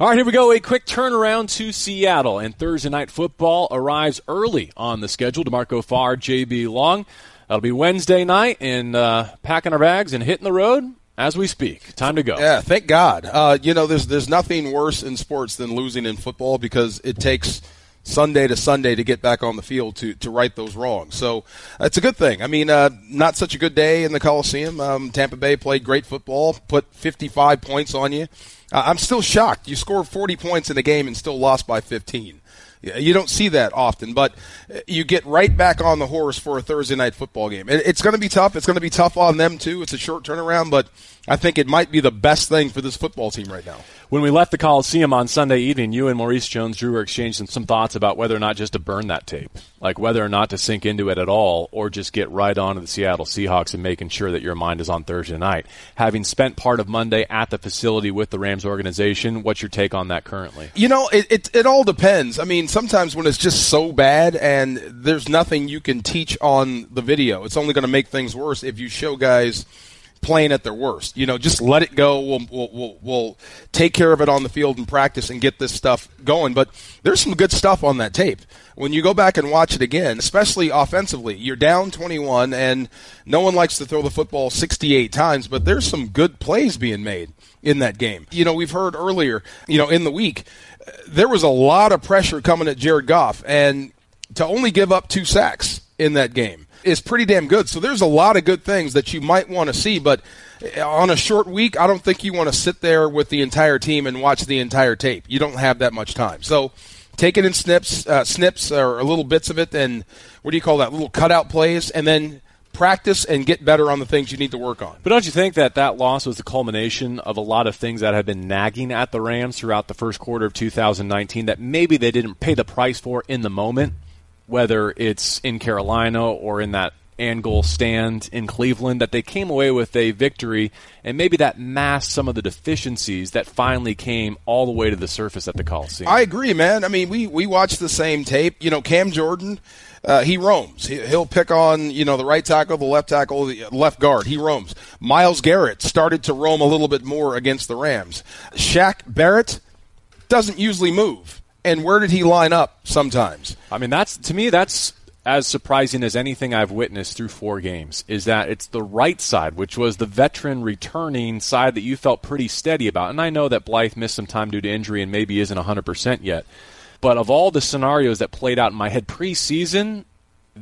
All right, here we go. A quick turnaround to Seattle, and Thursday night football arrives early on the schedule. DeMarco Farr, JB Long. That'll be Wednesday night, and uh, packing our bags and hitting the road as we speak. Time to go. Yeah, thank God. Uh, you know, there's there's nothing worse in sports than losing in football because it takes Sunday to Sunday to get back on the field to to right those wrongs. So it's a good thing. I mean, uh, not such a good day in the Coliseum. Um, Tampa Bay played great football, put 55 points on you. Uh, I'm still shocked. You scored 40 points in a game and still lost by 15. You don't see that often, but you get right back on the horse for a Thursday night football game. It's going to be tough. It's going to be tough on them too. It's a short turnaround, but I think it might be the best thing for this football team right now. When we left the Coliseum on Sunday evening, you and Maurice Jones-Drew were exchanging some thoughts about whether or not just to burn that tape, like whether or not to sink into it at all, or just get right on to the Seattle Seahawks and making sure that your mind is on Thursday night. Having spent part of Monday at the facility with the Rams organization, what's your take on that currently? You know, it, it, it all depends. I mean, sometimes when it's just so bad and there's nothing you can teach on the video, it's only going to make things worse if you show guys – playing at their worst. You know, just let it go. We'll, we'll, we'll, take care of it on the field and practice and get this stuff going. But there's some good stuff on that tape. When you go back and watch it again, especially offensively, you're down 21 and no one likes to throw the football 68 times, but there's some good plays being made in that game. You know, we've heard earlier, you know, in the week, there was a lot of pressure coming at Jared Goff and to only give up two sacks in that game is pretty damn good. So there's a lot of good things that you might want to see, but on a short week, I don't think you want to sit there with the entire team and watch the entire tape. You don't have that much time. So take it in snips, uh, snips or little bits of it, and what do you call that? Little cutout plays, and then practice and get better on the things you need to work on. But don't you think that that loss was the culmination of a lot of things that have been nagging at the Rams throughout the first quarter of 2019 that maybe they didn't pay the price for in the moment? Whether it's in Carolina or in that angle stand in Cleveland, that they came away with a victory, and maybe that masked some of the deficiencies that finally came all the way to the surface at the Coliseum. I agree, man. I mean, we we watched the same tape. You know, Cam Jordan. Uh, he roams. He, will pick on you know the right tackle, the left tackle, the left guard. He roams. Myles Garrett started to roam a little bit more against the Rams. Shaq Barrett doesn't usually move and where did he line up sometimes? I mean, that's to me that's as surprising as anything I've witnessed through four games is that it's the right side, which was the veteran returning side that you felt pretty steady about. And I know that Blythe missed some time due to injury and maybe isn't 100% yet. But of all the scenarios that played out in my head preseason,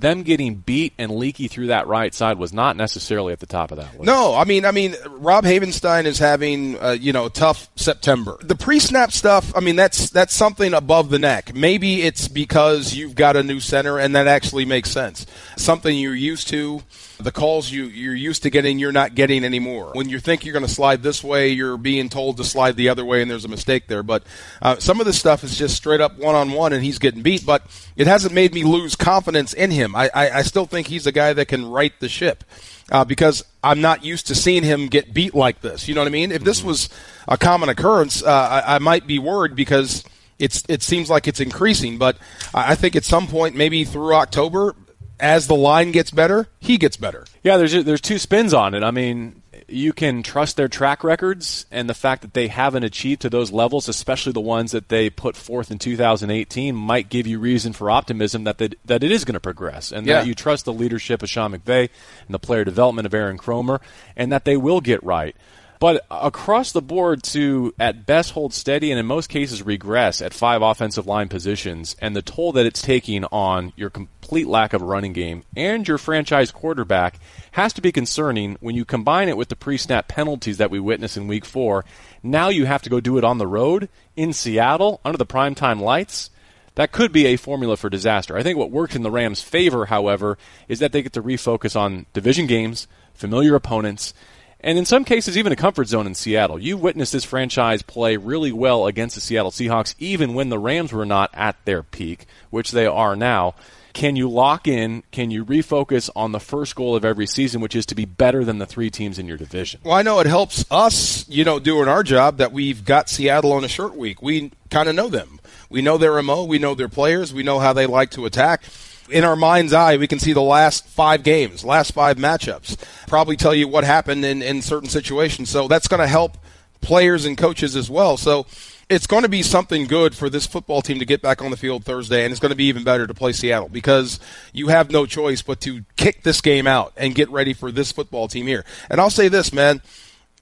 them getting beat and leaky through that right side was not necessarily at the top of that list. No, I mean, I mean, Rob Havenstein is having uh, you know a tough September. The pre-snap stuff, I mean, that's that's something above the neck. Maybe it's because you've got a new center, and that actually makes sense. Something you're used to the calls you you're used to getting you're not getting anymore. When you think you're going to slide this way, you're being told to slide the other way, and there's a mistake there. But uh, some of this stuff is just straight up one on one, and he's getting beat. But it hasn't made me lose confidence in him. I, I, I still think he's a guy that can right the ship. Uh, because I'm not used to seeing him get beat like this. You know what I mean? If this was a common occurrence, uh, I, I might be worried because it's it seems like it's increasing. But I think at some point, maybe through October, as the line gets better, he gets better. Yeah, there's there's two spins on it. I mean, you can trust their track records and the fact that they haven't achieved to those levels, especially the ones that they put forth in 2018, might give you reason for optimism that they, that it is going to progress and yeah. that you trust the leadership of Sean McVay and the player development of Aaron Kromer and that they will get right. But across the board, to at best hold steady and in most cases regress at five offensive line positions, and the toll that it's taking on your complete lack of a running game and your franchise quarterback has to be concerning when you combine it with the pre snap penalties that we witnessed in week four. Now you have to go do it on the road in Seattle under the primetime lights. That could be a formula for disaster. I think what worked in the Rams' favor, however, is that they get to refocus on division games, familiar opponents, and in some cases, even a comfort zone in Seattle. You witnessed this franchise play really well against the Seattle Seahawks, even when the Rams were not at their peak, which they are now. Can you lock in? Can you refocus on the first goal of every season, which is to be better than the three teams in your division? Well, I know it helps us, you know, doing our job that we've got Seattle on a short week. We kind of know them. We know their MO. We know their players. We know how they like to attack in our mind's eye, we can see the last five games, last five matchups, probably tell you what happened in, in certain situations. So that's going to help players and coaches as well. So it's going to be something good for this football team to get back on the field Thursday, and it's going to be even better to play Seattle because you have no choice but to kick this game out and get ready for this football team here. And I'll say this, man.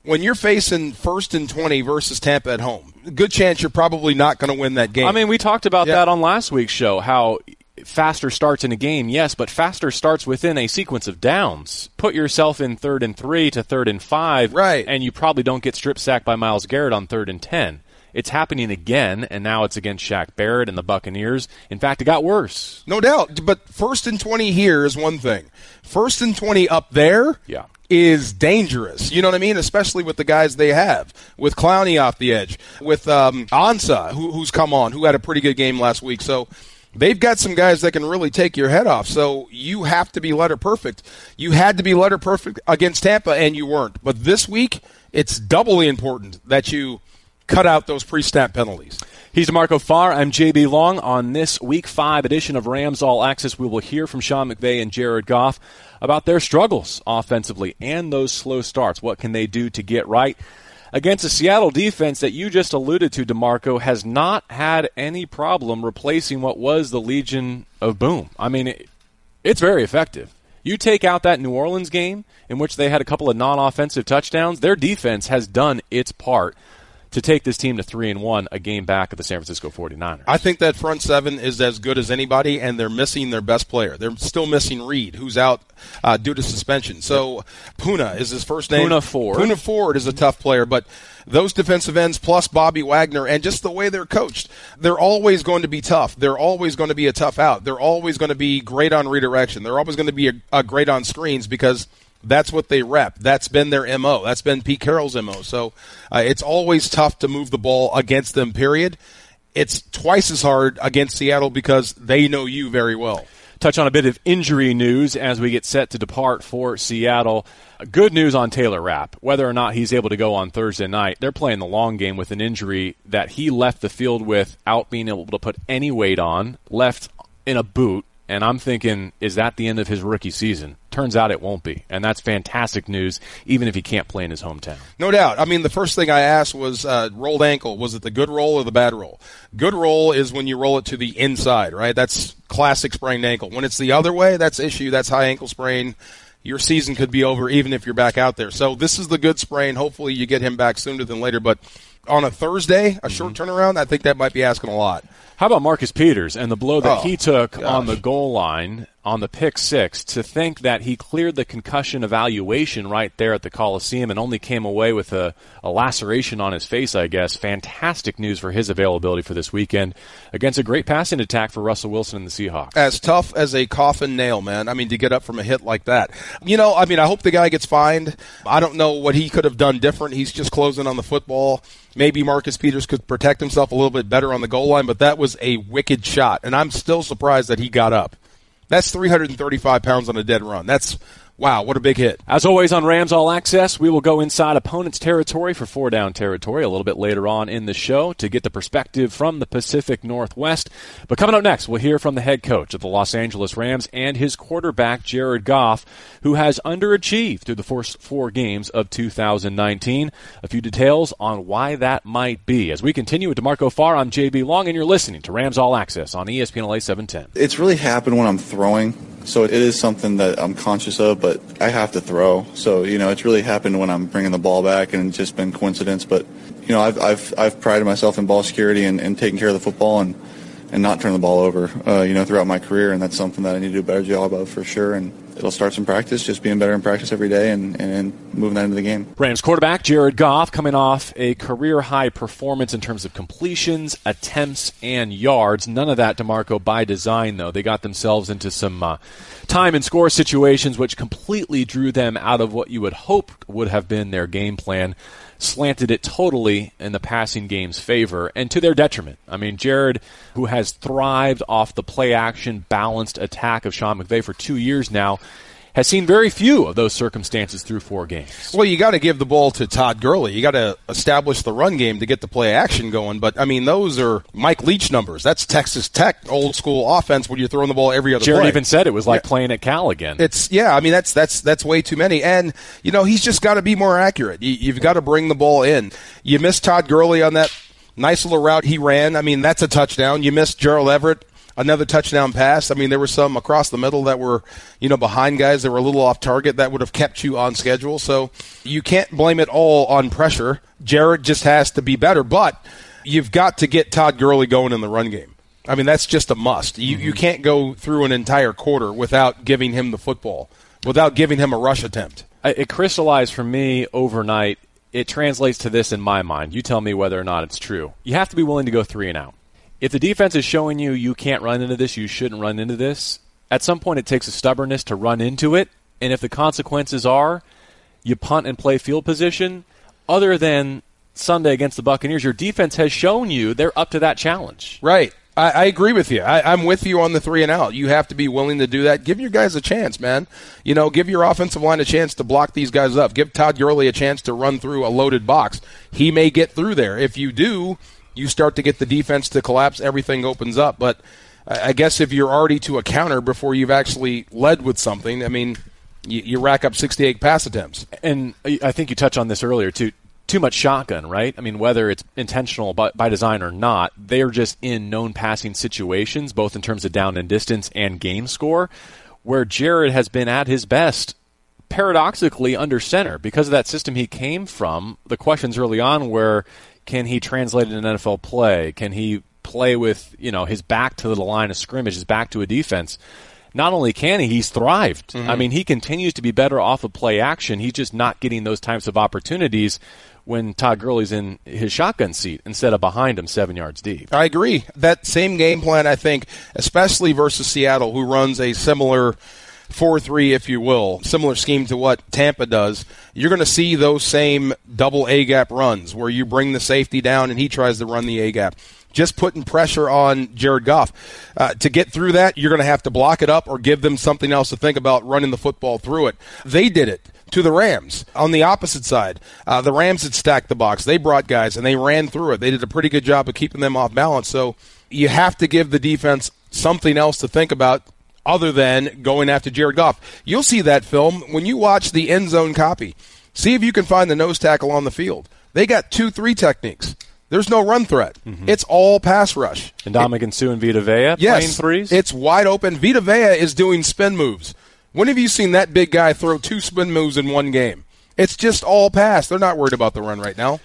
When you're facing first and 20 versus Tampa at home, good chance you're probably not going to win that game. I mean, we talked about yeah. that on last week's show, how faster starts in a game, yes, but faster starts within a sequence of downs. Put yourself in third and three to third and five, right. and you probably don't get strip sacked by Myles Garrett on third and ten. It's happening again, and now it's against Shaq Barrett and the Buccaneers. In fact, it got worse. No doubt. But first and 20 here is one thing. First and 20 up there yeah. is dangerous. You know what I mean? Especially with the guys they have. With Clowney off the edge. With um, Ansah, who, who's come on, who had a pretty good game last week. So they've got some guys that can really take your head off. So you have to be letter perfect. You had to be letter perfect against Tampa, and you weren't. But this week, it's doubly important that you – cut out those pre-snap penalties. He's Marco Farr. I'm JB Long. On this Week 5 edition of Rams All Access, we will hear from Sean McVay and Jared Goff about their struggles offensively and those slow starts. What can they do to get right? Against a Seattle defense that you just alluded to, DeMarco, has not had any problem replacing what was the Legion of Boom. I mean, it, it's very effective. You take out that New Orleans game in which they had a couple of non offensive touchdowns, their defense has done its part to take this team to three and one, a game back of the San Francisco 49ers. I think that front seven is as good as anybody, and they're missing their best player. They're still missing Reed, who's out uh, due to suspension. So Poona is his first name. Poona Ford. Poona Ford is a tough player, but those defensive ends plus Bobby Wagner and just the way they're coached, they're always going to be tough. They're always going to be a tough out. They're always going to be great on redirection. They're always going to be a, a great on screens because – that's what they rep. That's been their MO. That's been Pete Carroll's MO. So uh, it's always tough to move the ball against them, period. It's twice as hard against Seattle because they know you very well. Touch on a bit of injury news as we get set to depart for Seattle. Good news on Taylor Rapp. Whether or not he's able to go on Thursday night, they're playing the long game with an injury that he left the field without being able to put any weight on, left in a boot and I'm thinking, is that the end of his rookie season? Turns out it won't be. And that's fantastic news, even if he can't play in his hometown. No doubt. I mean, the first thing I asked was uh, rolled ankle. Was it the good roll or the bad roll? Good roll is when you roll it to the inside, right? That's classic sprained ankle. When it's the other way, that's issue. That's high ankle sprain. Your season could be over even if you're back out there. So this is the good sprain. Hopefully you get him back sooner than later. But on a Thursday, a short mm-hmm. turnaround, I think that might be asking a lot. How about Marcus Peters and the blow that oh, he took gosh. on the goal line on the pick six to think that he cleared the concussion evaluation right there at the Coliseum and only came away with a, a, laceration on his face, I guess. Fantastic news for his availability for this weekend against a great passing attack for Russell Wilson and the Seahawks. As tough as a coffin nail, man. I mean, to get up from a hit like that. You know, I mean, I hope the guy gets fined. I don't know what he could have done different. He's just closing on the football. Maybe Marcus Peters could protect himself a little bit better on the goal line, but that was a wicked shot, and I'm still surprised that he got up. That's 335 pounds on a dead run. That's Wow, what a big hit. As always on Rams All Access, we will go inside opponent's territory for four down territory a little bit later on in the show to get the perspective from the Pacific Northwest. But coming up next, we'll hear from the head coach of the Los Angeles Rams and his quarterback, Jared Goff, who has underachieved through the first four games of 2019. A few details on why that might be. As we continue with DeMarco Farr, I'm JB Long, and you're listening to Rams All Access on ESPN LA 710. It's really happened when I'm throwing so it is something that I'm conscious of, but I have to throw. So you know, it's really happened when I'm bringing the ball back, and it's just been coincidence. But you know, I've I've I've prided myself in ball security and, and taking care of the football and and not turning the ball over. Uh, you know, throughout my career, and that's something that I need to do a better job of for sure. And it'll start some practice, just being better in practice every day and, and moving that into the game. Rams quarterback Jared Goff coming off a career high performance in terms of completions, attempts, and yards. None of that, DeMarco, by design, though. They got themselves into some uh, time and score situations which completely drew them out of what you would hope would have been their game plan slanted it totally in the passing game's favor and to their detriment. I mean, Jared, who has thrived off the play action, balanced attack of Sean McVay for two years now, has seen very few of those circumstances through four games. Well, you got to give the ball to Todd Gurley. You got to establish the run game to get the play action going. But I mean, those are Mike Leach numbers. That's Texas Tech old school offense where you're throwing the ball every other. Jared play. even said it was like yeah. playing at Cal again. It's yeah. I mean, that's that's that's way too many. And you know, he's just got to be more accurate. You, you've got to bring the ball in. You missed Todd Gurley on that Nice little route he ran. I mean, that's a touchdown. You missed Gerald Everett another touchdown pass. I mean, there were some across the middle that were, you know, behind guys that were a little off target that would have kept you on schedule. So you can't blame it all on pressure. Jared just has to be better, but you've got to get Todd Gurley going in the run game. I mean, that's just a must. You, mm-hmm. you can't go through an entire quarter without giving him the football, without giving him a rush attempt. It crystallized for me overnight. It translates to this in my mind. You tell me whether or not it's true. You have to be willing to go three and out if the defense is showing you you can't run into this, you shouldn't run into this, at some point it takes a stubbornness to run into it. And if the consequences are you punt and play field position, other than Sunday against the Buccaneers, your defense has shown you they're up to that challenge. Right. I, I agree with you. I, am with you on the three and out. You have to be willing to do that. Give your guys a chance, man. You know, give your offensive line a chance to block these guys up. Give Todd Gurley a chance to run through a loaded box. He may get through there. If you do, you start to get the defense to collapse, everything opens up. But I guess if you're already to a counter before you've actually led with something, I mean, you, you rack up 68 pass attempts. And I think you touched on this earlier too. Too much shotgun, right? I mean, whether it's intentional by, by design or not, they're just in known passing situations, both in terms of down and distance and game score, where Jared has been at his best paradoxically under center because of that system he came from. The questions early on were can he translate it in NFL play? Can he play with you know his back to the line of scrimmage, his back to a defense? Not only can he, he's thrived. Mm-hmm. I mean, he continues to be better off of play action. He's just not getting those types of opportunities when Todd Gurley's in his shotgun seat instead of behind him seven yards deep. I agree. That same game plan, I think, especially versus Seattle, who runs a similar 4 3, if you will, similar scheme to what Tampa does, you're going to see those same double A gap runs where you bring the safety down and he tries to run the A gap. Just putting pressure on Jared Goff. Uh, to get through that, you're going to have to block it up or give them something else to think about running the football through it. They did it to the Rams. On the opposite side, uh, the Rams had stacked the box. They brought guys and they ran through it. They did a pretty good job of keeping them off balance. So you have to give the defense something else to think about other than going after Jared Goff. You'll see that film when you watch the end zone copy. See if you can find the nose tackle on the field. They got two, three techniques. There's no run threat. Mm-hmm. It's all pass rush. And Ndamukong Suh and Vita Vea yes, playing threes? It's wide open. Vita Vea is doing spin moves. When have you seen that big guy throw two spin moves in one game? It's just all pass. They're not worried about the run right now.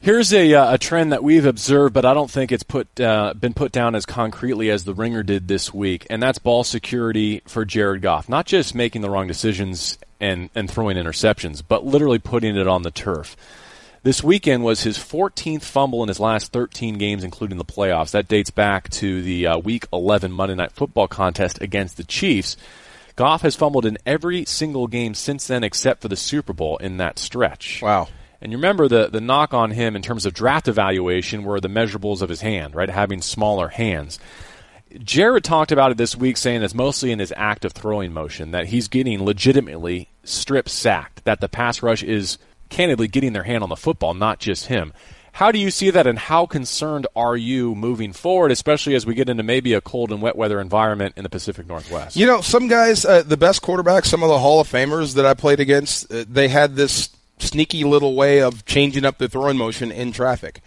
Here's a, uh, a trend that we've observed, but I don't think it's put uh, been put down as concretely as the Ringer did this week, and that's ball security for Jared Goff. Not just making the wrong decisions and, and throwing interceptions, but literally putting it on the turf. This weekend was his 14th fumble in his last 13 games, including the playoffs. That dates back to the uh, Week 11 Monday Night Football contest against the Chiefs. Goff has fumbled in every single game since then, except for the Super Bowl in that stretch. Wow. And you remember the, the knock on him in terms of draft evaluation were the measurables of his hand, right? Having smaller hands. Jared talked about it this week, saying it's mostly in his act of throwing motion that he's getting legitimately strip sacked, that the pass rush is candidly getting their hand on the football, not just him. How do you see that, and how concerned are you moving forward, especially as we get into maybe a cold and wet weather environment in the Pacific Northwest? You know, some guys, uh, the best quarterbacks, some of the Hall of Famers that I played against, uh, they had this sneaky little way of changing up the throwing motion in traffic.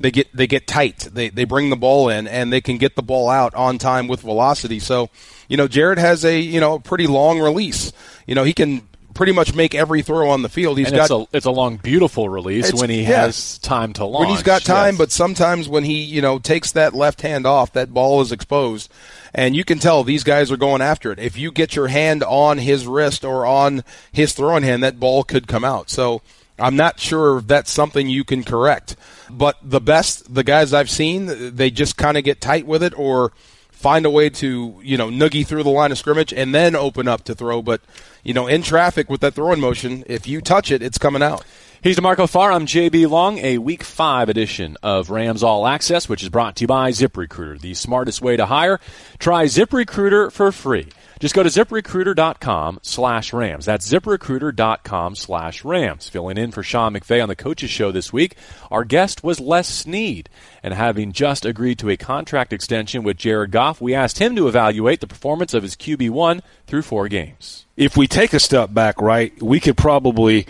They get they get tight. They they bring the ball in and they can get the ball out on time with velocity. So, you know, Jared has a you know pretty long release. You know, he can pretty much make every throw on the field. He's and got it's a, it's a long, beautiful release when he yeah, has time to launch. When he's got time, yes. but sometimes when he you know takes that left hand off, that ball is exposed, and you can tell these guys are going after it. If you get your hand on his wrist or on his throwing hand, that ball could come out. So I'm not sure if that's something you can correct. But the best, the guys I've seen, they just kind of get tight with it or find a way to, you know, noogie through the line of scrimmage and then open up to throw. But, you know, in traffic with that throwing motion, if you touch it, it's coming out. He's DeMarco Farr. I'm JB Long. A Week 5 edition of Rams All Access, which is brought to you by ZipRecruiter, the smartest way to hire. Try ZipRecruiter for free. Just go to ziprecruiter.com slash Rams. That's ziprecruiter.com slash Rams. Filling in for Sean McVay on the Coaches Show this week, our guest was Les Snead. And having just agreed to a contract extension with Jared Goff, we asked him to evaluate the performance of his QB1 through four games. If we take a step back, right, we could probably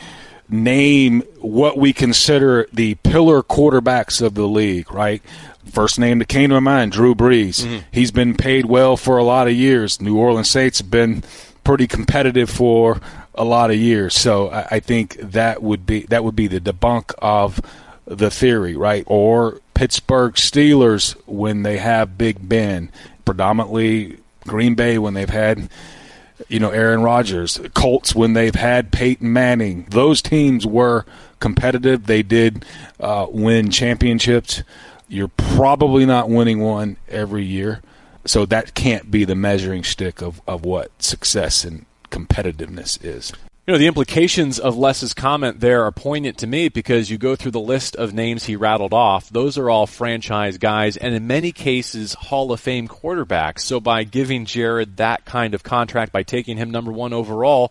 name what we consider the pillar quarterbacks of the league, right? First name that came to my mind, Drew Brees. Mm-hmm. He's been paid well for a lot of years. New Orleans Saints have been pretty competitive for a lot of years. So I, I think that would be that would be the debunk of the theory, right? Or Pittsburgh Steelers when they have Big Ben, predominantly Green Bay when they've had you know Aaron Rodgers, Colts when they've had Peyton Manning. Those teams were competitive. They did uh, win championships. You're probably not winning one every year, so that can't be the measuring stick of, of what success and competitiveness is. You know, the implications of Les's comment there are poignant to me because you go through the list of names he rattled off. Those are all franchise guys and in many cases Hall of Fame quarterbacks. So by giving Jared that kind of contract, by taking him number one overall,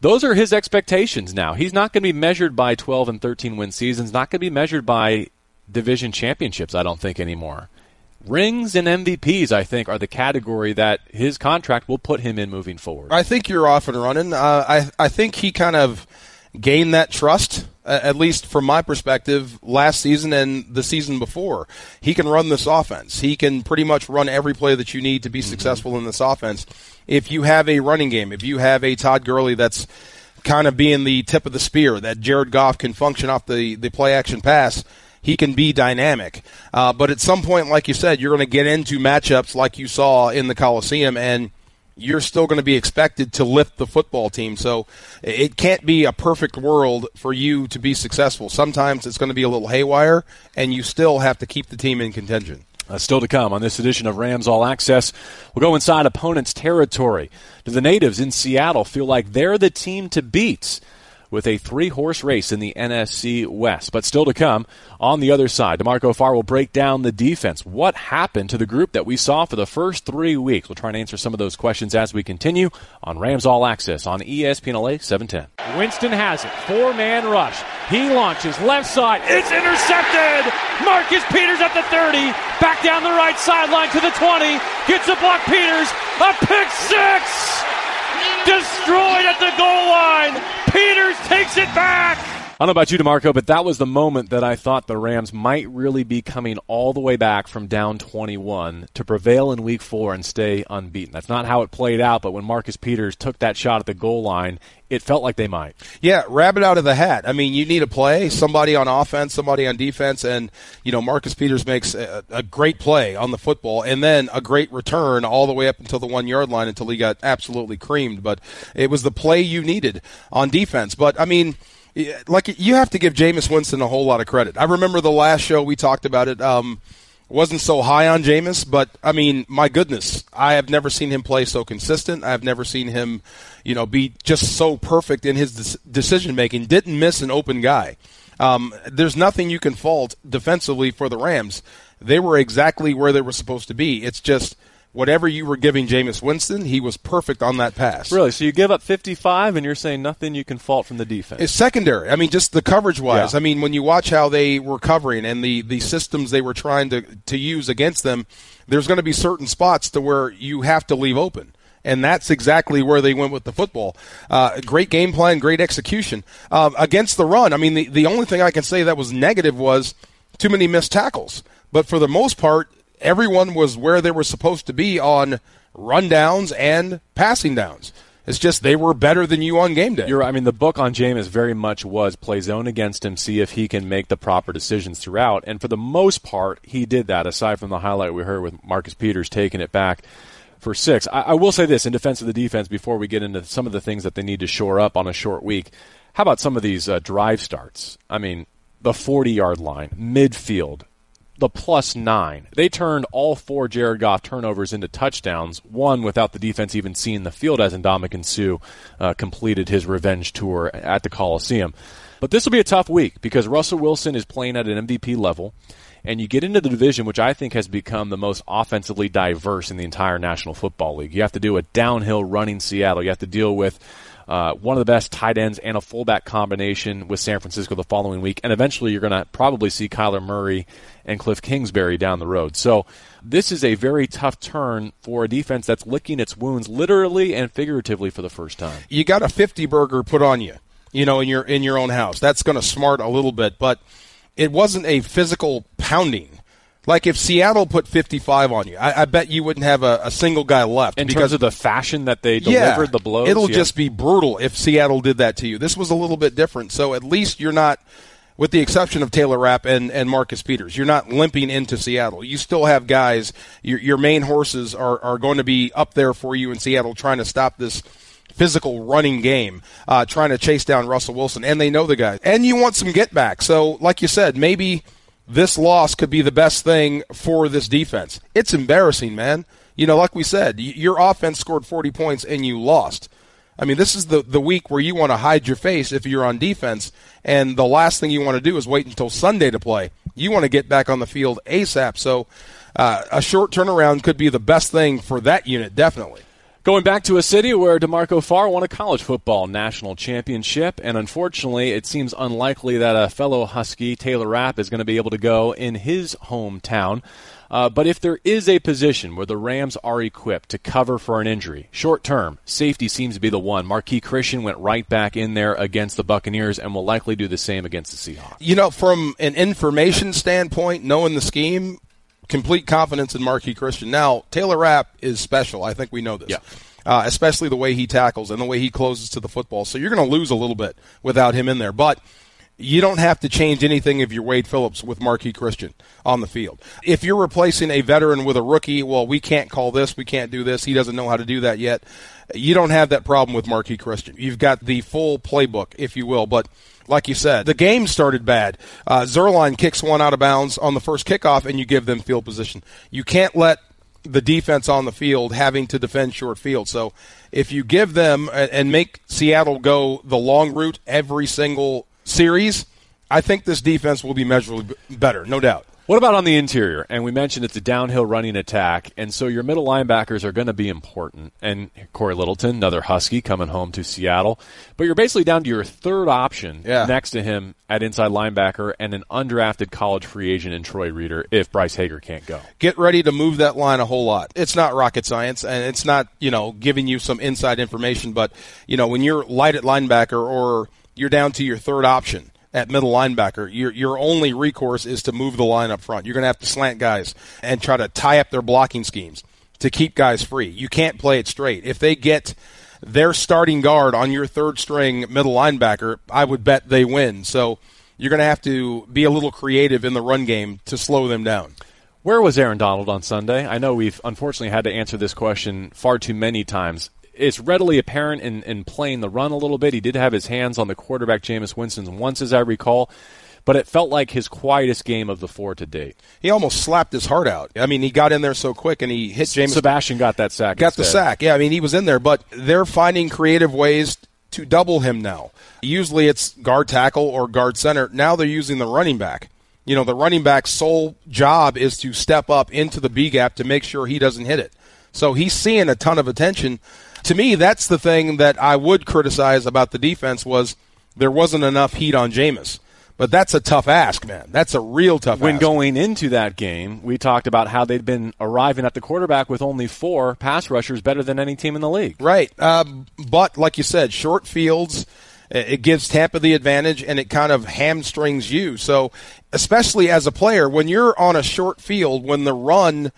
those are his expectations now. He's not going to be measured by 12 and 13 win seasons, not going to be measured by division championships, I don't think anymore rings and MVPs, I think, are the category that his contract will put him in moving forward. I think you're off and running. Uh, I I think he kind of gained that trust, at least from my perspective, last season and the season before. He can run this offense. He can pretty much run every play that you need to be mm-hmm. successful in this offense. If you have a running game, if you have a Todd Gurley that's kind of being the tip of the spear, that Jared Goff can function off the, the play action pass he can be dynamic. Uh, but at some point, like you said, you're going to get into matchups like you saw in the Coliseum, and you're still going to be expected to lift the football team. So it can't be a perfect world for you to be successful. Sometimes it's going to be a little haywire, and you still have to keep the team in contention. Uh, still to come on this edition of Rams All Access. We'll go inside opponents' territory. Do the natives in Seattle feel like they're the team to beat? With a three horse race in the NFC West. But still to come on the other side. DeMarco Farr will break down the defense. What happened to the group that we saw for the first three weeks? We'll try and answer some of those questions as we continue on Rams All Access on ESPN LA 710. Winston has it. Four man rush. He launches left side. It's intercepted. Marcus Peters at the 30. Back down the right sideline to the 20. Gets a block Peters. A pick six. Destroyed at the goal line. Peters takes it back. I don't know about you, DeMarco, but that was the moment that I thought the Rams might really be coming all the way back from down 21 to prevail in week four and stay unbeaten. That's not how it played out, but when Marcus Peters took that shot at the goal line, it felt like they might. Yeah, rabbit out of the hat. I mean, you need a play, somebody on offense, somebody on defense, and, you know, Marcus Peters makes a, a great play on the football and then a great return all the way up until the one yard line until he got absolutely creamed. But it was the play you needed on defense. But, I mean, like you have to give Jameis Winston a whole lot of credit. I remember the last show we talked about it. Um, wasn't so high on Jameis, but I mean, my goodness, I have never seen him play so consistent. I have never seen him, you know, be just so perfect in his decision making. Didn't miss an open guy. Um, there's nothing you can fault defensively for the Rams. They were exactly where they were supposed to be. It's just whatever you were giving Jameis Winston, he was perfect on that pass. Really? So you give up 55 and you're saying nothing you can fault from the defense? It's secondary. I mean, just the coverage wise. Yeah. I mean, when you watch how they were covering and the, the systems they were trying to, to use against them, there's going to be certain spots to where you have to leave open. And that's exactly where they went with the football. Uh, great game plan, great execution. Uh, against the run, I mean, the, the only thing I can say that was negative was too many missed tackles. But for the most part, everyone was where they were supposed to be on rundowns and passing downs. It's just they were better than you on game day. You're, I mean, the book on Jameis very much was play zone against him, see if he can make the proper decisions throughout. And for the most part, he did that. Aside from the highlight we heard with Marcus Peters taking it back for six. I, I will say this in defense of the defense before we get into some of the things that they need to shore up on a short week. How about some of these uh, drive starts? I mean, the 40 yard line, midfield, the plus nine. They turned all four Jared Goff turnovers into touchdowns, one without the defense even seeing the field as Ndamukong Suh uh, completed his revenge tour at the Coliseum. But this will be a tough week because Russell Wilson is playing at an MVP level, and you get into the division, which I think has become the most offensively diverse in the entire National Football League. You have to do a downhill running Seattle. You have to deal with uh, one of the best tight ends and a fullback combination with San Francisco the following week, and eventually you're going to probably see Kyler Murray and Cliff Kingsbury down the road. So this is a very tough turn for a defense that's licking its wounds literally and figuratively for the first time. You got a 50 burger put on you. you know, in your in your own house. That's going to smart a little bit, but it wasn't a physical pounding. Like if Seattle put 55 on you, I, I bet you wouldn't have a, a, single guy left. In because, terms of the fashion that they delivered yeah, the blows, it'll yeah. just be brutal if Seattle did that to you. This was a little bit different, so at least you're not, with the exception of Taylor Rapp and, and Marcus Peters, you're not limping into Seattle. You still have guys. Your, your main horses are are going to be up there for you in Seattle, trying to stop this physical running game, uh, trying to chase down Russell Wilson, and they know the guy. And you want some get back. So, like you said, maybe this loss could be the best thing for this defense. It's embarrassing, man. You know, like we said, your offense scored 40 points and you lost. I mean, this is the, the week where you want to hide your face if you're on defense, and the last thing you want to do is wait until Sunday to play. You want to get back on the field ASAP. So, uh, a short turnaround could be the best thing for that unit, definitely. Going back to a city where DeMarco Farr won a college football national championship, and unfortunately, it seems unlikely that a fellow Husky, Taylor Rapp, is going to be able to go in his hometown. Uh, but if there is a position where the Rams are equipped to cover for an injury, short term, safety seems to be the one. Marquis Christian went right back in there against the Buccaneers and will likely do the same against the Seahawks. You know, from an information standpoint, knowing the scheme, complete confidence in Marquis Christian. Now, Taylor Rapp is special. I think we know this. Yeah. Uh, especially the way he tackles and the way he closes to the football. So you're going to lose a little bit without him in there. But you don't have to change anything if you're Wade Phillips with Marquis Christian on the field. If you're replacing a veteran with a rookie, well, we can't call this, we can't do this, he doesn't know how to do that yet. You don't have that problem with Marquis Christian. You've got the full playbook, if you will, but like you said, the game started bad. Uh, Zuerlein kicks one out of bounds on the first kickoff, and you give them field position. You can't let the defense on the field having to defend short field. So if you give them and make Seattle go the long route every single series, I think this defense will be measurably better, no doubt. What about on the interior? And we mentioned it's a downhill running attack, and so your middle linebackers are going to be important. And Cory Littleton, another Husky coming home to Seattle, but you're basically down to your third option yeah. next to him at inside linebacker and an undrafted college free agent in Troy Reeder if Bryce Hager can't go. Get ready to move that line a whole lot. It's not rocket science, and it's not you know giving you some inside information, but you know when you're light at linebacker or you're down to your third option at middle linebacker, your your only recourse is to move the line up front. You're going to have to slant guys and try to tie up their blocking schemes to keep guys free. You can't play it straight. If they get their starting guard on your third string middle linebacker, I would bet they win. So you're going to have to be a little creative in the run game to slow them down. Where was Aaron Donald on Sunday? I know we've unfortunately had to answer this question far too many times it's readily apparent in, in playing the run a little bit. He did have his hands on the quarterback, Jameis Winston, once, as I recall, but it felt like his quietest game of the four to date. He almost slapped his heart out. I mean, he got in there so quick and he hit Jameis. Sebastian got that sack. Got instead. the sack. Yeah, I mean, he was in there, but they're finding creative ways to double him now. Usually it's guard tackle or guard center. Now they're using the running back. You know, the running back's sole job is to step up into the B gap to make sure he doesn't hit it. So he's seeing a ton of attention to me, that's the thing that I would criticize about the defense was there wasn't enough heat on Jameis. But that's a tough ask, man. That's a real tough ask. when ask. going into that game, we talked about how they'd been arriving at the quarterback with only four pass rushers better than any team in the league. Right. Uh, but like you said, short fields, it gives Tampa the advantage and it kind of hamstrings you. So, especially as a player, when you're on a short field, when the run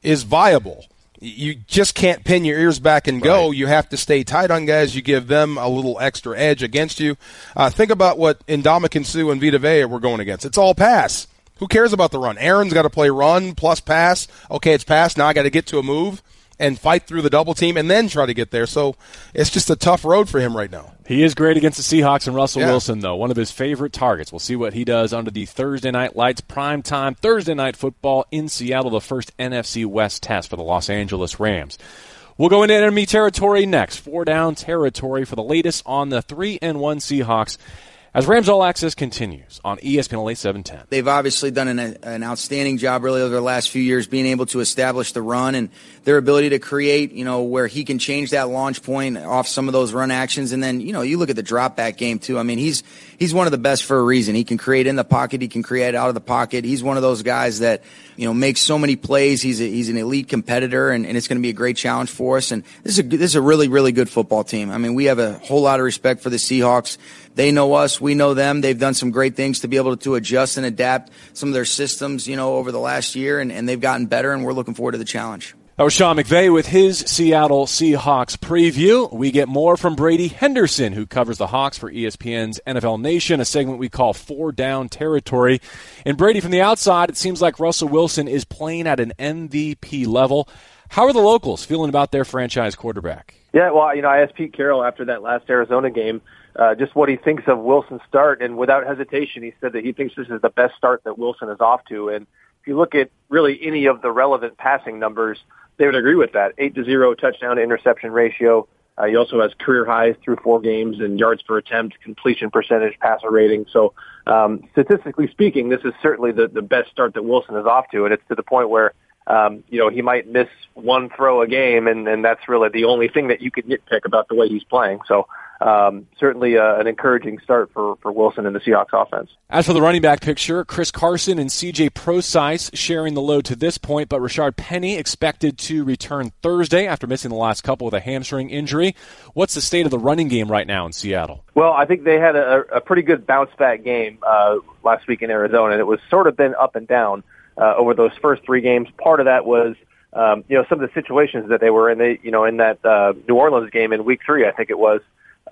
is viable, you just can't pin your ears back and go. Right. You have to stay tight on guys. You give them a little extra edge against you. Uh, think about what Ndamukong Suh and Vita Vea were going against. It's all pass. Who cares about the run? Aaron's got to play run plus pass. Okay, it's pass. Now I got to get to a move and fight through the double team and then try to get there. So it's just a tough road for him right now. He is great against the Seahawks and Russell Yeah. Wilson, though. One of his favorite targets. We'll see what he does under the Thursday night lights, prime time Thursday night football in Seattle, the first NFC West test for the Los Angeles Rams. We'll go into enemy territory next. Four down territory for the latest on the three and one Seahawks. As Rams All Access continues on ESPN LA 710. They've obviously done an, an outstanding job really over the last few years being able to establish the run and their ability to create, you know, where he can change that launch point off some of those run actions. And then, you know, you look at the drop back game too. I mean, he's, he's one of the best for a reason. He can create in the pocket. He can create out of the pocket. He's one of those guys that, you know, makes so many plays. He's a, he's an elite competitor and, and it's going to be a great challenge for us. And this is a, this is a really, really good football team. I mean, we have a whole lot of respect for the Seahawks. They know us. We know them. They've done some great things to be able to adjust and adapt some of their systems, you know, over the last year, and, and they've gotten better, and we're looking forward to the challenge. That was Sean McVay with his Seattle Seahawks preview. We get more from Brady Henderson, who covers the Hawks for ESPN's NFL Nation, a segment we call Four Down Territory. And Brady, from the outside, it seems like Russell Wilson is playing at an MVP level. How are the locals feeling about their franchise quarterback? Yeah, well, you know, I asked Pete Carroll after that last Arizona game uh, just what he thinks of Wilson's start, and without hesitation, he said that he thinks this is the best start that Wilson is off to. And if you look at really any of the relevant passing numbers, they would agree with that. Eight to zero touchdown to interception ratio. Uh, he also has career highs through four games in yards per attempt, completion percentage, passer rating. So, um, statistically speaking, this is certainly the, the best start that Wilson is off to, and it's to the point where um, you know he might miss one throw a game, and, and that's really the only thing that you could nitpick about the way he's playing. So, um, certainly uh, an encouraging start for, for Wilson and the Seahawks offense. As for the running back picture, Chris Carson and CJ Prosise sharing the load to this point, but Rashaad Penny expected to return Thursday after missing the last couple with a hamstring injury. What's the state of the running game right now in Seattle? Well, I think they had a, a pretty good bounce back game uh, last week in Arizona, and it was sort of been up and down uh, over those first three games. Part of that was um, you know some of the situations that they were in. They you know in that uh, New Orleans game in Week Three, I think it was.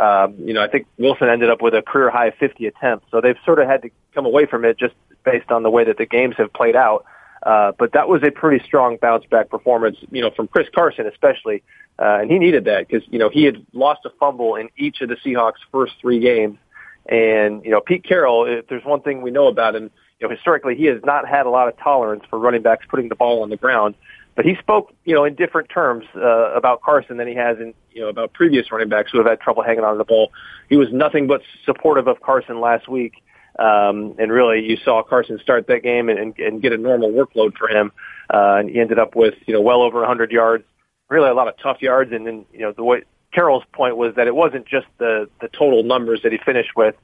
Um, you know, I think Wilson ended up with a career high 50 attempts, so they've sort of had to come away from it just based on the way that the games have played out. Uh, but that was a pretty strong bounce back performance, you know, from Chris Carson especially, uh, and he needed that because you know he had lost a fumble in each of the Seahawks' first three games, and you know Pete Carroll, if there's one thing we know about him, you know historically he has not had a lot of tolerance for running backs putting the ball on the ground. But he spoke, you know, in different terms uh, about Carson than he has in, you know, about previous running backs who have had trouble hanging on to the ball. He was nothing but supportive of Carson last week, um, and really, you saw Carson start that game and, and, get a normal workload for him, uh, and he ended up with, you know, well over 100 yards, really a lot of tough yards, and then, you know, the way Carroll's point was that it wasn't just the the total numbers that he finished with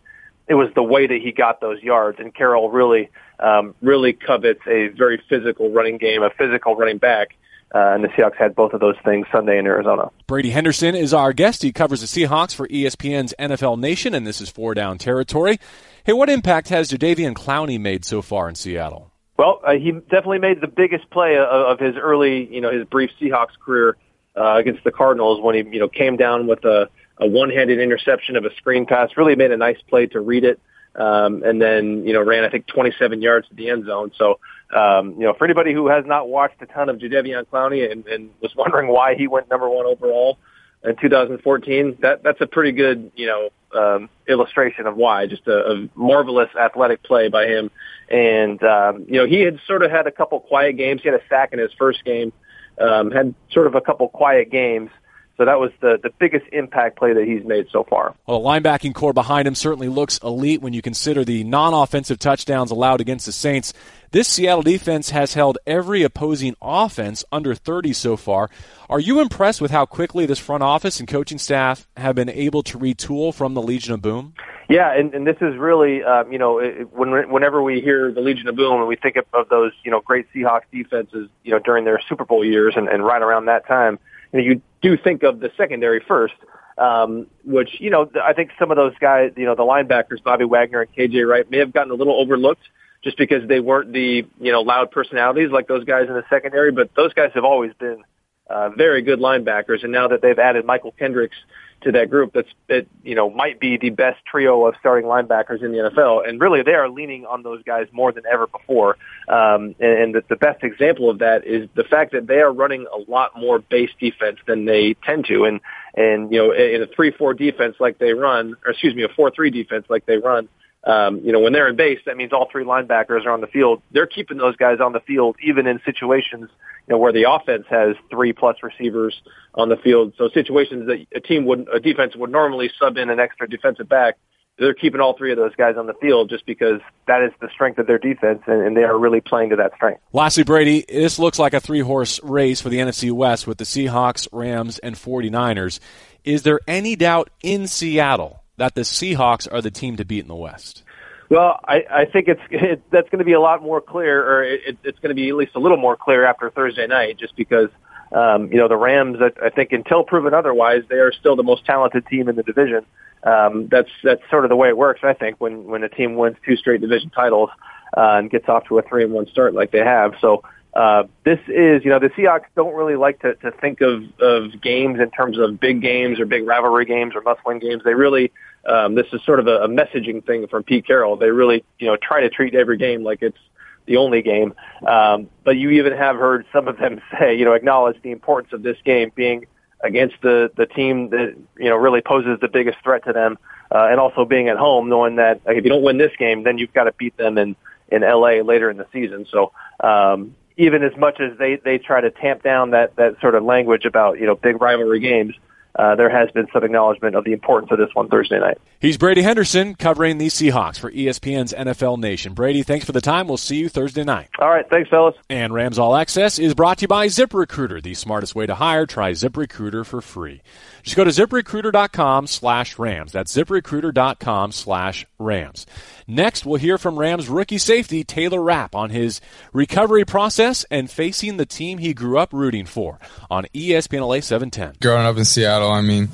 it was the way that he got those yards. And Carroll really, um, really covets a very physical running game, a physical running back. Uh, and the Seahawks had both of those things Sunday in Arizona. Brady Henderson is our guest. He covers the Seahawks for ESPN's NFL Nation, and this is four down territory. Hey, what impact has Jadeveon Clowney made so far in Seattle? Well, uh, he definitely made the biggest play of, of his early, you know, his brief Seahawks career uh, against the Cardinals when he, you know, came down with a a one-handed interception of a screen pass. Really made a nice play to read it, um, and then you know ran I think 27 yards to the end zone. So um, you know for anybody who has not watched a ton of Jadeveon Clowney and, and was wondering why he went number one overall in 2014, that that's a pretty good you know um, illustration of why. Just a, a marvelous athletic play by him, and um, you know he had sort of had a couple quiet games. He had a sack in his first game. Um, had sort of a couple quiet games. So that was the, the biggest impact play that he's made so far. Well, the linebacking corps behind him certainly looks elite when you consider the non offensive touchdowns allowed against the Saints. This Seattle defense has held every opposing offense under 30 so far. Are you impressed with how quickly this front office and coaching staff have been able to retool from the Legion of Boom? Yeah, and, and this is really, um, you know, when, whenever we hear the Legion of Boom and we think of, of those, you know, great Seahawks defenses, you know, during their Super Bowl years and, and right around that time, you, do think of the secondary first, um, which, you know, I think some of those guys, you know, the linebackers, Bobby Wagner and KJ Wright, may have gotten a little overlooked just because they weren't the, you know, loud personalities like those guys in the secondary, but those guys have always been uh, very good linebackers. And now that they've added Mychal Kendricks to that group that's that you know might be the best trio of starting linebackers in the NFL, and really they are leaning on those guys more than ever before. Um, and and the, best example of that is the fact that they are running a lot more base defense than they tend to, and and you know in a three-four defense like they run, or excuse me, a four-three defense like they run. Um, you know, when they're in base, that means all three linebackers are on the field. They're keeping those guys on the field, even in situations, you know, where the offense has three plus receivers on the field. So situations that a team would, a defense would normally sub in an extra defensive back, they're keeping all three of those guys on the field just because that is the strength of their defense, and, and they are really playing to that strength. Lastly, Brady, this looks like a three horse race for the NFC West with the Seahawks, Rams, and 49ers. Is there any doubt in Seattle that the Seahawks are the team to beat in the West? Well, I, I think it's it, that's going to be a lot more clear, or it, it's going to be at least a little more clear after Thursday night, just because um, you know the Rams. I, I think until proven otherwise, they are still the most talented team in the division, um, that's that's sort of the way it works. I think when when a team wins two straight division titles uh, and gets off to a three and one start like they have. So uh, this is, you know, the Seahawks don't really like to, to think of, of games in terms of big games or big rivalry games or must-win games. They really, um, this is sort of a, a messaging thing from Pete Carroll. They really, you know, try to treat every game like it's the only game. Um, but you even have heard some of them say, you know, acknowledge the importance of this game being against the the team that you know really poses the biggest threat to them, uh, and also being at home, knowing that if you don't win this game, then you've got to beat them in in LA later in the season. So um, even as much as they they try to tamp down that that sort of language about you know big rivalry games, uh, there has been some acknowledgement of the importance of this one Thursday night. He's Brady Henderson covering the Seahawks for ESPN's NFL Nation. Brady, thanks for the time. We'll see you Thursday night. All right, thanks, fellas. And Rams All Access is brought to you by ZipRecruiter, the smartest way to hire. Try ZipRecruiter for free. Just go to ziprecruiter.com slash Rams. That's ziprecruiter.com slash Rams. Next, we'll hear from Rams rookie safety Taylor Rapp on his recovery process and facing the team he grew up rooting for on ESPN LA 710. Growing up in Seattle, I mean,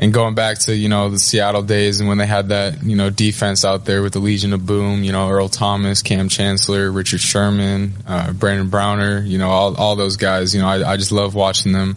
and going back to you know the Seattle days and when they had that you know defense out there with the Legion of Boom, you know Earl Thomas, Kam Chancellor, Richard Sherman, uh, Brandon Browner, you know all, all those guys. You know I, I just love watching them.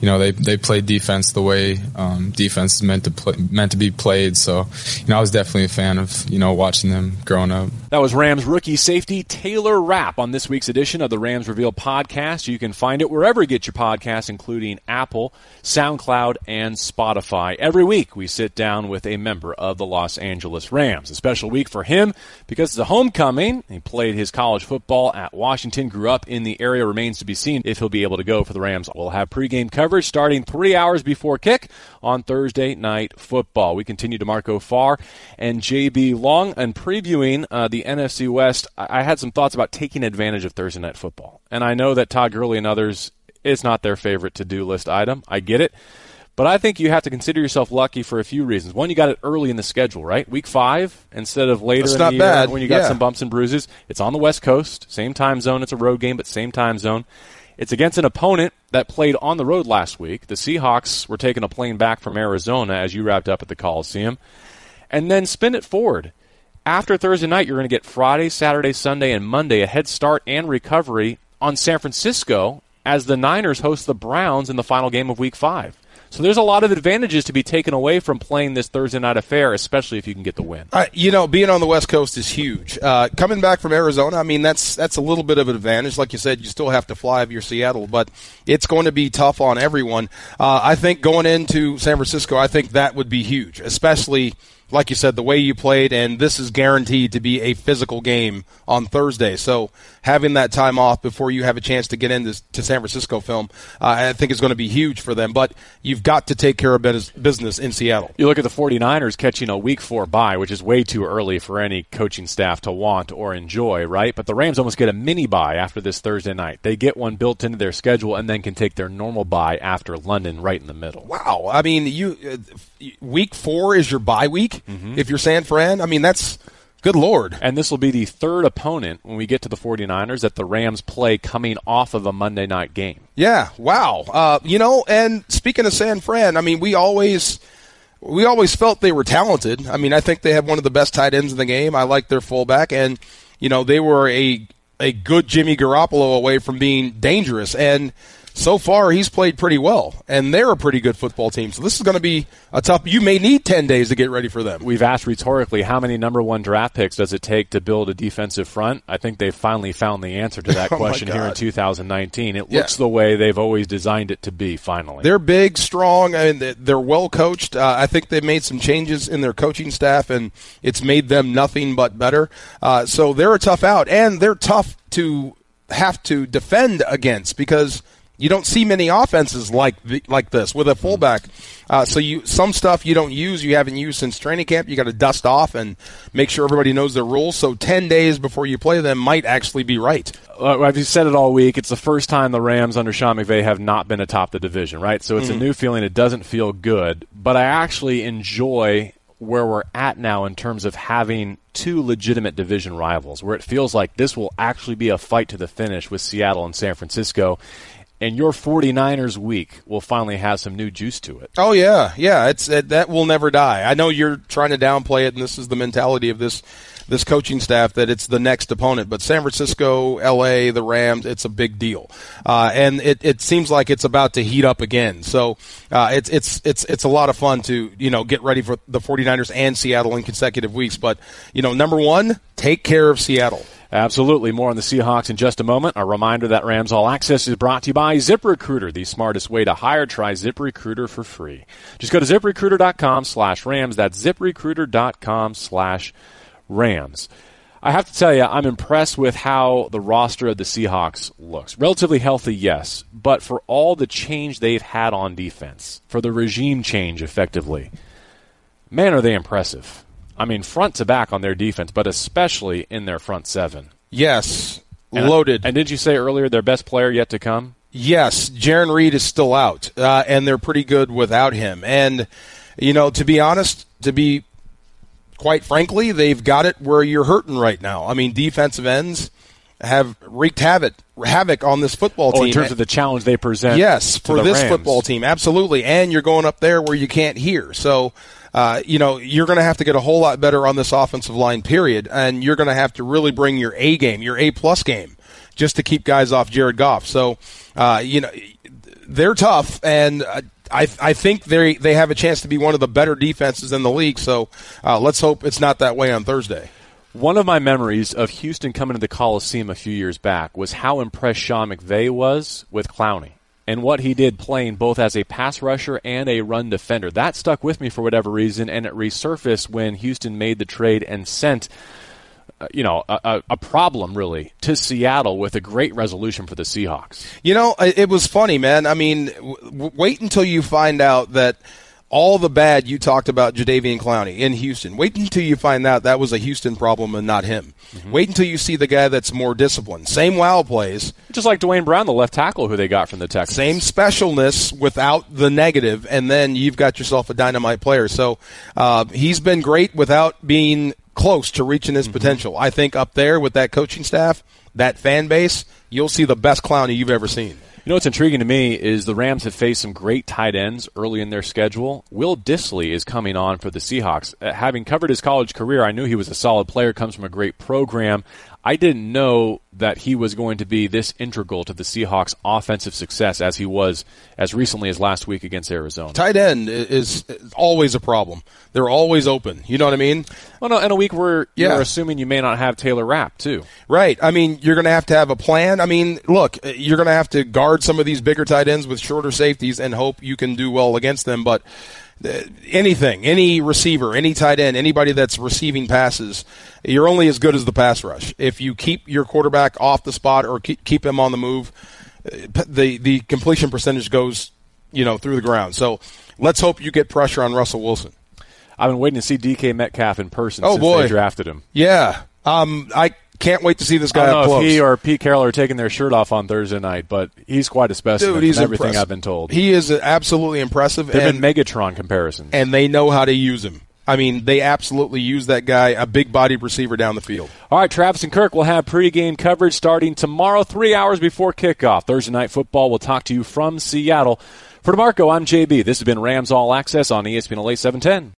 You know they they play defense the way um, defense is meant to play, meant to be played. So you know I was definitely a fan of you know watching them growing up. That was Rams rookie safety Taylor Rapp on this week's edition of the Rams Reveal podcast. You can find it wherever you get your podcasts, including Apple, SoundCloud, and Spotify. Every week, we sit down with a member of the Los Angeles Rams. A special week for him because it's a homecoming. He played his college football at Washington, grew up in the area. Remains to be seen if he'll be able to go for the Rams. We'll have pregame coverage starting three hours before kick on Thursday night football. We continue DeMarco Farr and JB Long and previewing uh, the NFC West. I had some thoughts about taking advantage of Thursday night football, and I know that Todd Gurley and others. It's not their favorite to do list item. I get it. But I think you have to consider yourself lucky for a few reasons. One, you got it early in the schedule, right? Week five instead of later That's in the year bad. when you got Yeah. some bumps and bruises. It's on the West Coast, same time zone. It's a road game, but same time zone. It's against an opponent that played on the road last week. The Seahawks were taking a plane back from Arizona as you wrapped up at the Coliseum. And then spin it forward. After Thursday night, you're going to get Friday, Saturday, Sunday, and Monday a head start and recovery on San Francisco as the Niners host the Browns in the final game of Week 5. So there's a lot of advantages to be taken away from playing this Thursday night affair, especially if you can get the win. Uh, you know, being on the West Coast is huge. Uh, coming back from Arizona, I mean, that's that's a little bit of an advantage. Like you said, you still have to fly you're Seattle, but it's going to be tough on everyone. Uh, I think going into San Francisco, I think that would be huge, especially like you said, the way you played, and this is guaranteed to be a physical game on Thursday. So having that time off before you have a chance to get into to San Francisco film, uh, I think is going to be huge for them. But you've got to take care of business in Seattle. You look at the 49ers catching a week four bye, which is way too early for any coaching staff to want or enjoy, right? But the Rams almost get a mini bye after this Thursday night. They get one built into their schedule and then can take their normal bye after London right in the middle. Wow. I mean, you uh, week four is your bye week. If you're San Fran, I mean, that's good lord. And this will be the third opponent when we get to the 49ers that the Rams play coming off of a Monday night game. Yeah. Wow. Uh, you know, and speaking of San Fran, I mean, we always. We always felt they were talented. I mean, I think they have one of the best tight ends in the game. I like their fullback, and you know they were a a good Jimmy Garoppolo away from being dangerous. And so far, he's played pretty well, and they're a pretty good football team. So this is going to be a tough. You may need ten days to get ready for them. We've asked rhetorically how many number one draft picks does it take to build a defensive front? I think they've finally found the answer to that Oh, question here in 2019. It Yeah. looks the way they've always designed it to be, finally. They're big, strong, and they're- they're well coached. Uh, I think they've made some changes in their coaching staff, and it's made them nothing but better. Uh, so they're a tough out, and they're tough to have to defend against because you don't see many offenses like the, like this with a fullback. Uh, so you some stuff you don't use, you haven't used since training camp. You got to dust off and make sure everybody knows their rules. So ten days before you play them might actually be right. uh, I've said it all week. It's the first time the Rams under Sean McVay have not been atop the division, right? So it's a new feeling. It doesn't feel good, but I actually enjoy where we're at now in terms of having two legitimate division rivals, where it feels like this will actually be a fight to the finish with Seattle and San Francisco. And your 49ers week will finally have some new juice to it. Oh yeah, yeah. It's it, that will never die. I know you're trying to downplay it, and this is the mentality of this this coaching staff that it's the next opponent. But San Francisco, L.A., the Rams, it's a big deal, uh, and it, it seems like it's about to heat up again. So uh, it's it's it's it's a lot of fun to you know get ready for the 49ers and Seattle in consecutive weeks. But you know, number one, take care of Seattle. Absolutely. More on the Seahawks in just a moment. A reminder that Rams All Access is brought to you by ZipRecruiter, the smartest way to hire. Try ZipRecruiter for free. Just go to ziprecruiter.com slash Rams. That's ziprecruiter.com slash Rams. I have to tell you, I'm impressed with how the roster of the Seahawks looks. Relatively healthy, yes, but for all the change they've had on defense, for the regime change effectively, man, are they impressive. I mean, front to back on their defense, but especially in their front seven. Yes, And- loaded. And did you say earlier their best player yet to come? Yes, Jarran Reed is still out, uh, and they're pretty good without him. And you know, to be honest, to be quite frankly, they've got it where you're hurting right now. I mean, defensive ends have wreaked havoc havoc on this football Oh, team. in terms of the challenge they present. Yes, for this Rams. football team, absolutely. And you're going up there where you can't hear. So, uh, you know, you're going to have to get a whole lot better on this offensive line, period. And you're going to have to really bring your A game, your A plus game, just to keep guys off Jared Goff. So, uh, you know, they're tough, and uh, I I think they they have a chance to be one of the better defenses in the league. So, uh, let's hope it's not that way on Thursday. One of my memories of Houston coming to the Coliseum a few years back was how impressed Sean McVay was with Clowney and what he did playing both as a pass rusher and a run defender. That stuck with me for whatever reason, and it resurfaced when Houston made the trade and sent, uh, you know, a, a, problem really to Seattle with a great resolution for the Seahawks. You know, it was funny, man. I mean, w- wait until you find out that all the bad you talked about Jadeveon Clowney in Houston. Wait until you find out that was a Houston problem and not him. Wait until you see the guy that's more disciplined. Same wow plays, Just like Duane Brown, the left tackle who they got from the Texans. same specialness without the negative, and then you've got yourself a dynamite player. So uh, he's been great without being close to reaching his potential. I think up there with that coaching staff, that fan base, you'll see the best Clowney you've ever seen. You know what's intriguing to me is the Rams have faced some great tight ends early in their schedule. Will Dissly is coming on for the Seahawks. Uh, having covered his college career, I knew he was a solid player, comes from a great program. I didn't know that he was going to be this integral to the Seahawks' offensive success as he was as recently as last week against Arizona. tight end is is always a problem. They're always open. You know what I mean? Well, no, in a week where Yeah. you're assuming you may not have Taylor Rapp, too. Right. I mean, you're going to have to have a plan. I mean, look, uh, you're going to have to guard some of these bigger tight ends with shorter safeties and hope you can do well against them. But anything, any receiver, any tight end, anybody that's receiving passes, you're only as good as the pass rush. If you keep your quarterback off the spot or keep, keep him on the move, uh, the the completion percentage goes, you know, through the ground. So let's hope you get pressure on Russell Wilson. I've been waiting to see DK Metcalf in person Oh, since boy. they drafted him. Yeah. Um, I can't wait to see this guy I don't know if he or Pete Carroll are taking their shirt off on Thursday night, but he's quite a specimen Dude, he's from everything impressive. I've been told. He is absolutely impressive, there have and, been Megatron comparisons. and they know how to use him. I mean, they absolutely use that guy, a big-bodied receiver down the field. All right, Travis and Kirk will have pregame coverage starting tomorrow, three hours before kickoff. Thursday night football. We'll talk to you from Seattle. For DeMarco, I'm JB. This has been Rams All Access on ESPN LA 710.